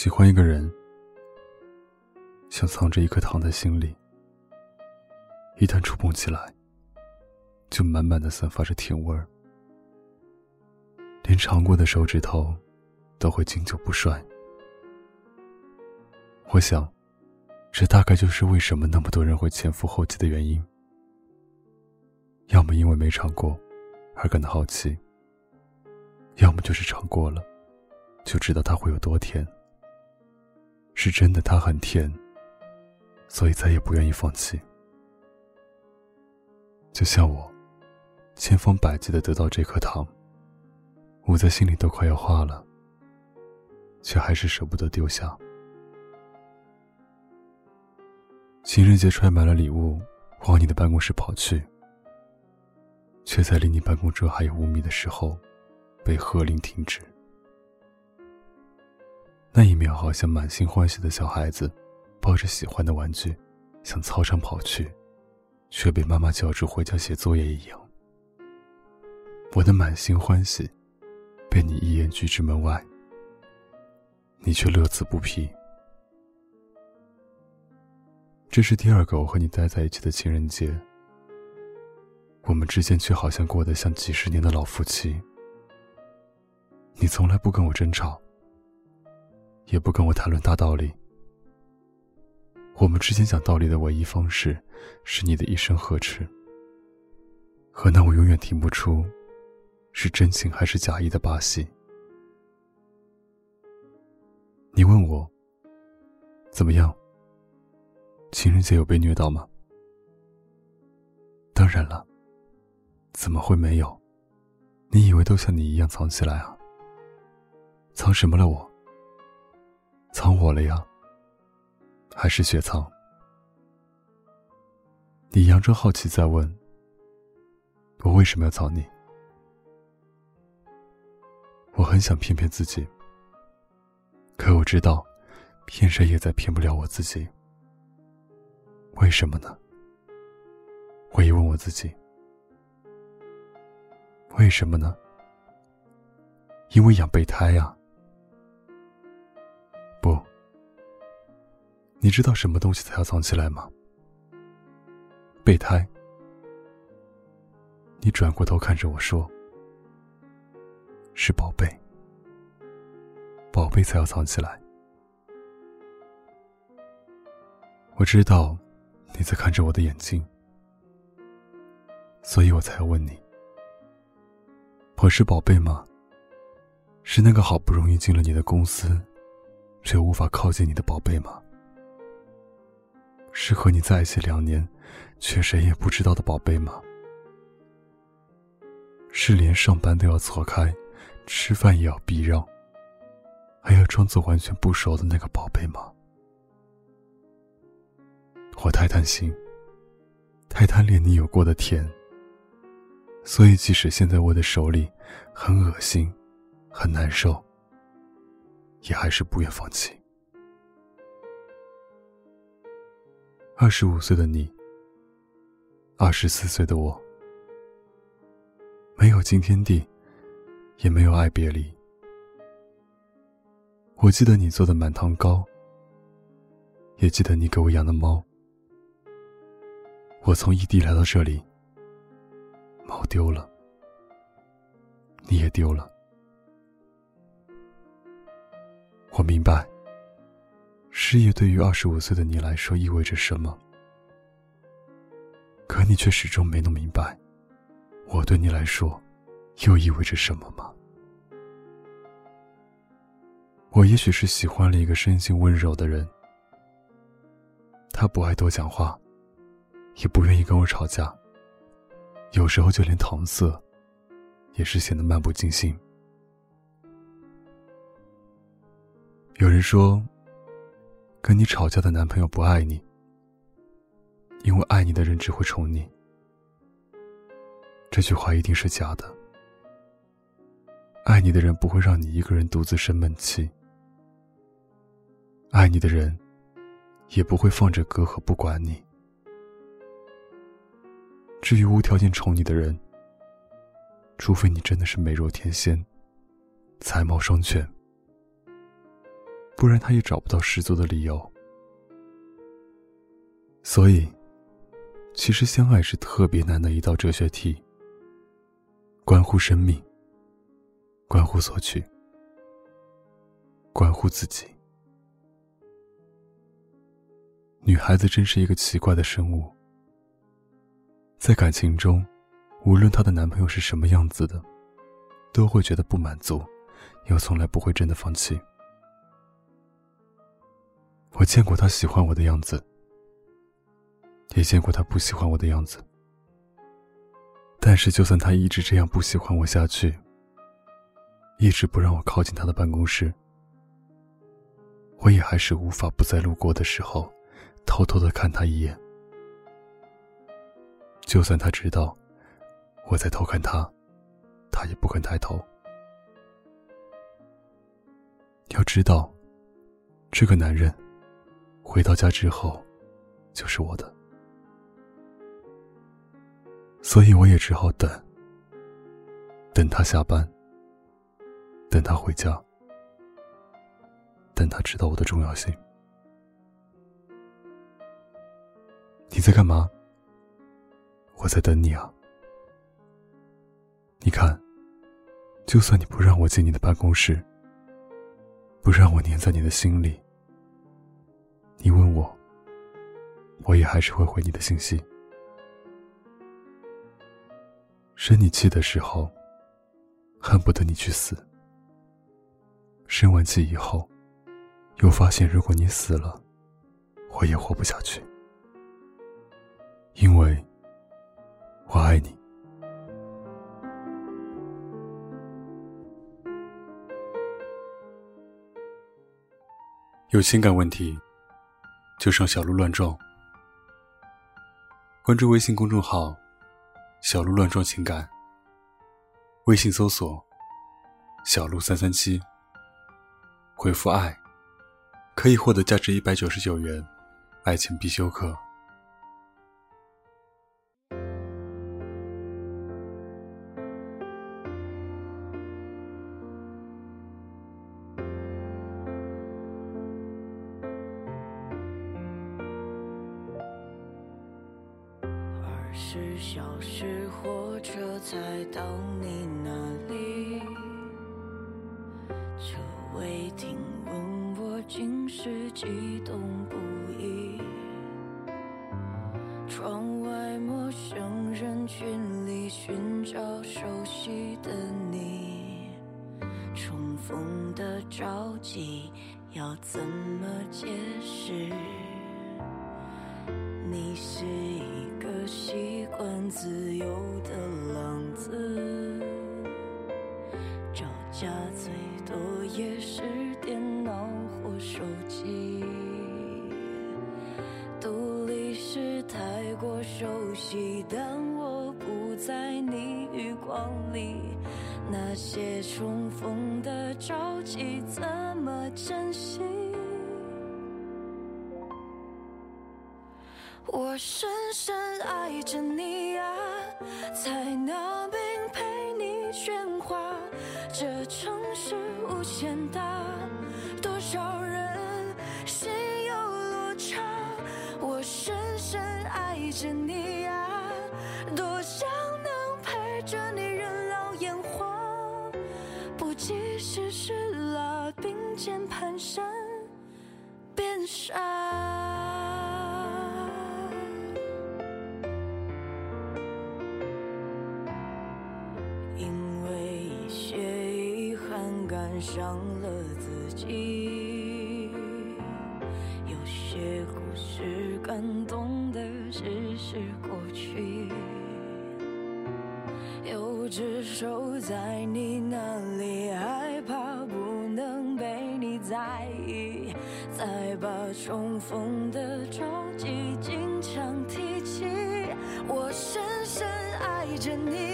喜欢一个人，像藏着一颗糖在心里，一旦触碰起来，就满满的散发着甜味儿，连尝过的手指头都会经久不衰。我想，这大概就是为什么那么多人会前赴后继的原因。要么因为没尝过而感到好奇，要么就是尝过了，就知道它会有多甜。是真的，它很甜，所以再也不愿意放弃。就像我，千方百计的得到这颗糖，捂在心里都快要化了，却还是舍不得丢下。情人节揣满了礼物，往你的办公室跑去，却在离你办公桌还有五米的时候，被喝令停止。那一秒，好像满心欢喜的小孩子，抱着喜欢的玩具，向操场跑去，却被妈妈叫住回家写作业一样。我的满心欢喜，被你一眼拒之门外，你却乐此不疲。这是第二个我和你待在一起的情人节，我们之间却好像过得像几十年的老夫妻。你从来不跟我争吵，也不跟我谈论大道理。我们之间讲道理的唯一方式，是你的一声呵斥，和那我永远听不出是真情还是假意的把戏。你问我怎么样？情人节有被虐到吗？当然了，怎么会没有？你以为都像你一样藏起来啊？藏什么了我？藏我了呀？还是雪藏？你佯装好奇在问，我为什么要藏你？我很想骗骗自己，可我知道，骗谁也再骗不了我自己。为什么呢？我也问我自己，为什么呢？因为养备胎呀。你知道什么东西才要藏起来吗？备胎。你转过头看着我说：“是宝贝，宝贝才要藏起来。”我知道。你在看着我的眼睛，所以我才要问你：我是宝贝吗？是那个好不容易进了你的公司，却无法靠近你的宝贝吗？是和你在一起两年，却谁也不知道的宝贝吗？是连上班都要错开，吃饭也要避让，还要装作完全不熟的那个宝贝吗？我太贪心，太贪恋你有过的甜，所以即使现在握在手里很恶心、很难受，也还是不愿放弃。二十五岁的你，二十四岁的我，没有惊天地，也没有爱别离。我记得你做的满堂糕，也记得你给我养的猫。我从异地来到这里，猫丢了，你也丢了。我明白，事业对于二十五岁的你来说意味着什么，可你却始终没弄明白，我对你来说又意味着什么吗？我也许是喜欢了一个生性温柔的人，他不爱多讲话。也不愿意跟我吵架，有时候就连搪塞，也是显得漫不经心。有人说，跟你吵架的男朋友不爱你，因为爱你的人只会宠你。这句话一定是假的。爱你的人不会让你一个人独自生闷气，爱你的人也不会放着隔阂不管你。至于无条件宠你的人，除非你真的是美若天仙、才貌双全，不然他也找不到十足的理由。所以，其实相爱是特别难的一道哲学题，关乎生命，关乎索取，关乎自己。女孩子真是一个奇怪的生物，在感情中，无论她的男朋友是什么样子的，都会觉得不满足，又从来不会真的放弃。我见过他喜欢我的样子。也见过他不喜欢我的样子，但是就算他一直这样不喜欢我下去，一直不让我靠近他的办公室，我也还是无法不在路过的时候，偷偷的看他一眼。就算他知道我在偷看他，他也不肯抬头。要知道，这个男人回到家之后，就是我的。所以我也只好等，等他下班，等他回家，等他知道我的重要性。你在干嘛？我在等你啊。你看，就算你不让我进你的办公室，不让我黏在你的心里，我也还是会回你的信息。生你气的时候，恨不得你去死。生完气以后，又发现如果你死了，我也活不下去。因为我爱你。有情感问题，就上小鹿乱撞。关注微信公众号。小鹿乱撞情感。微信搜索“小鹿三三七”，回复“爱”，可以获得价值一百九十九元爱情必修课。十小时火车才到你那里，车未停问我竟是激动不已。窗外陌生人群里寻找熟悉的你，重逢的着急要怎么解释？家最多也是电脑或手机，独立是太过熟悉，但我不在你余光里，那些重逢的着急怎么珍惜？我深深爱着你啊，才拿命陪你喧哗。这城市无限大，多少人心有落差。我深深爱着你啊，多想能陪着你人老眼花，不计世事了，并肩蹒跚，变傻。伤了自己，有些故事感动的只是过去，有只手在你那里，害怕不能被你在意，再把重逢的着急经常提起，我深深爱着你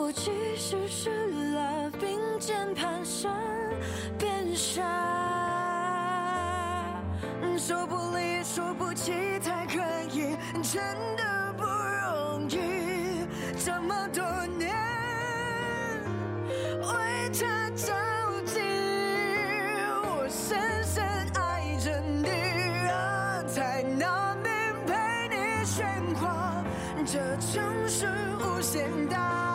我其实是了并肩蹒跚变傻，说不离说不弃才可以，真的不容易。这么多年为他着急，我深深爱着你，啊，才能明白你喧哗，这城市无限大。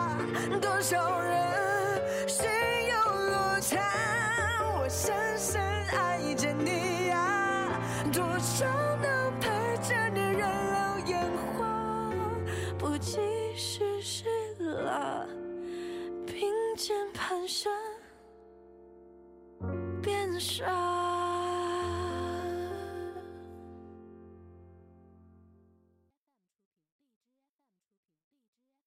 多少人心有落差，我深深爱着你啊，多少能陪着你人老烟花，不及世事了，并肩蹒跚，变傻。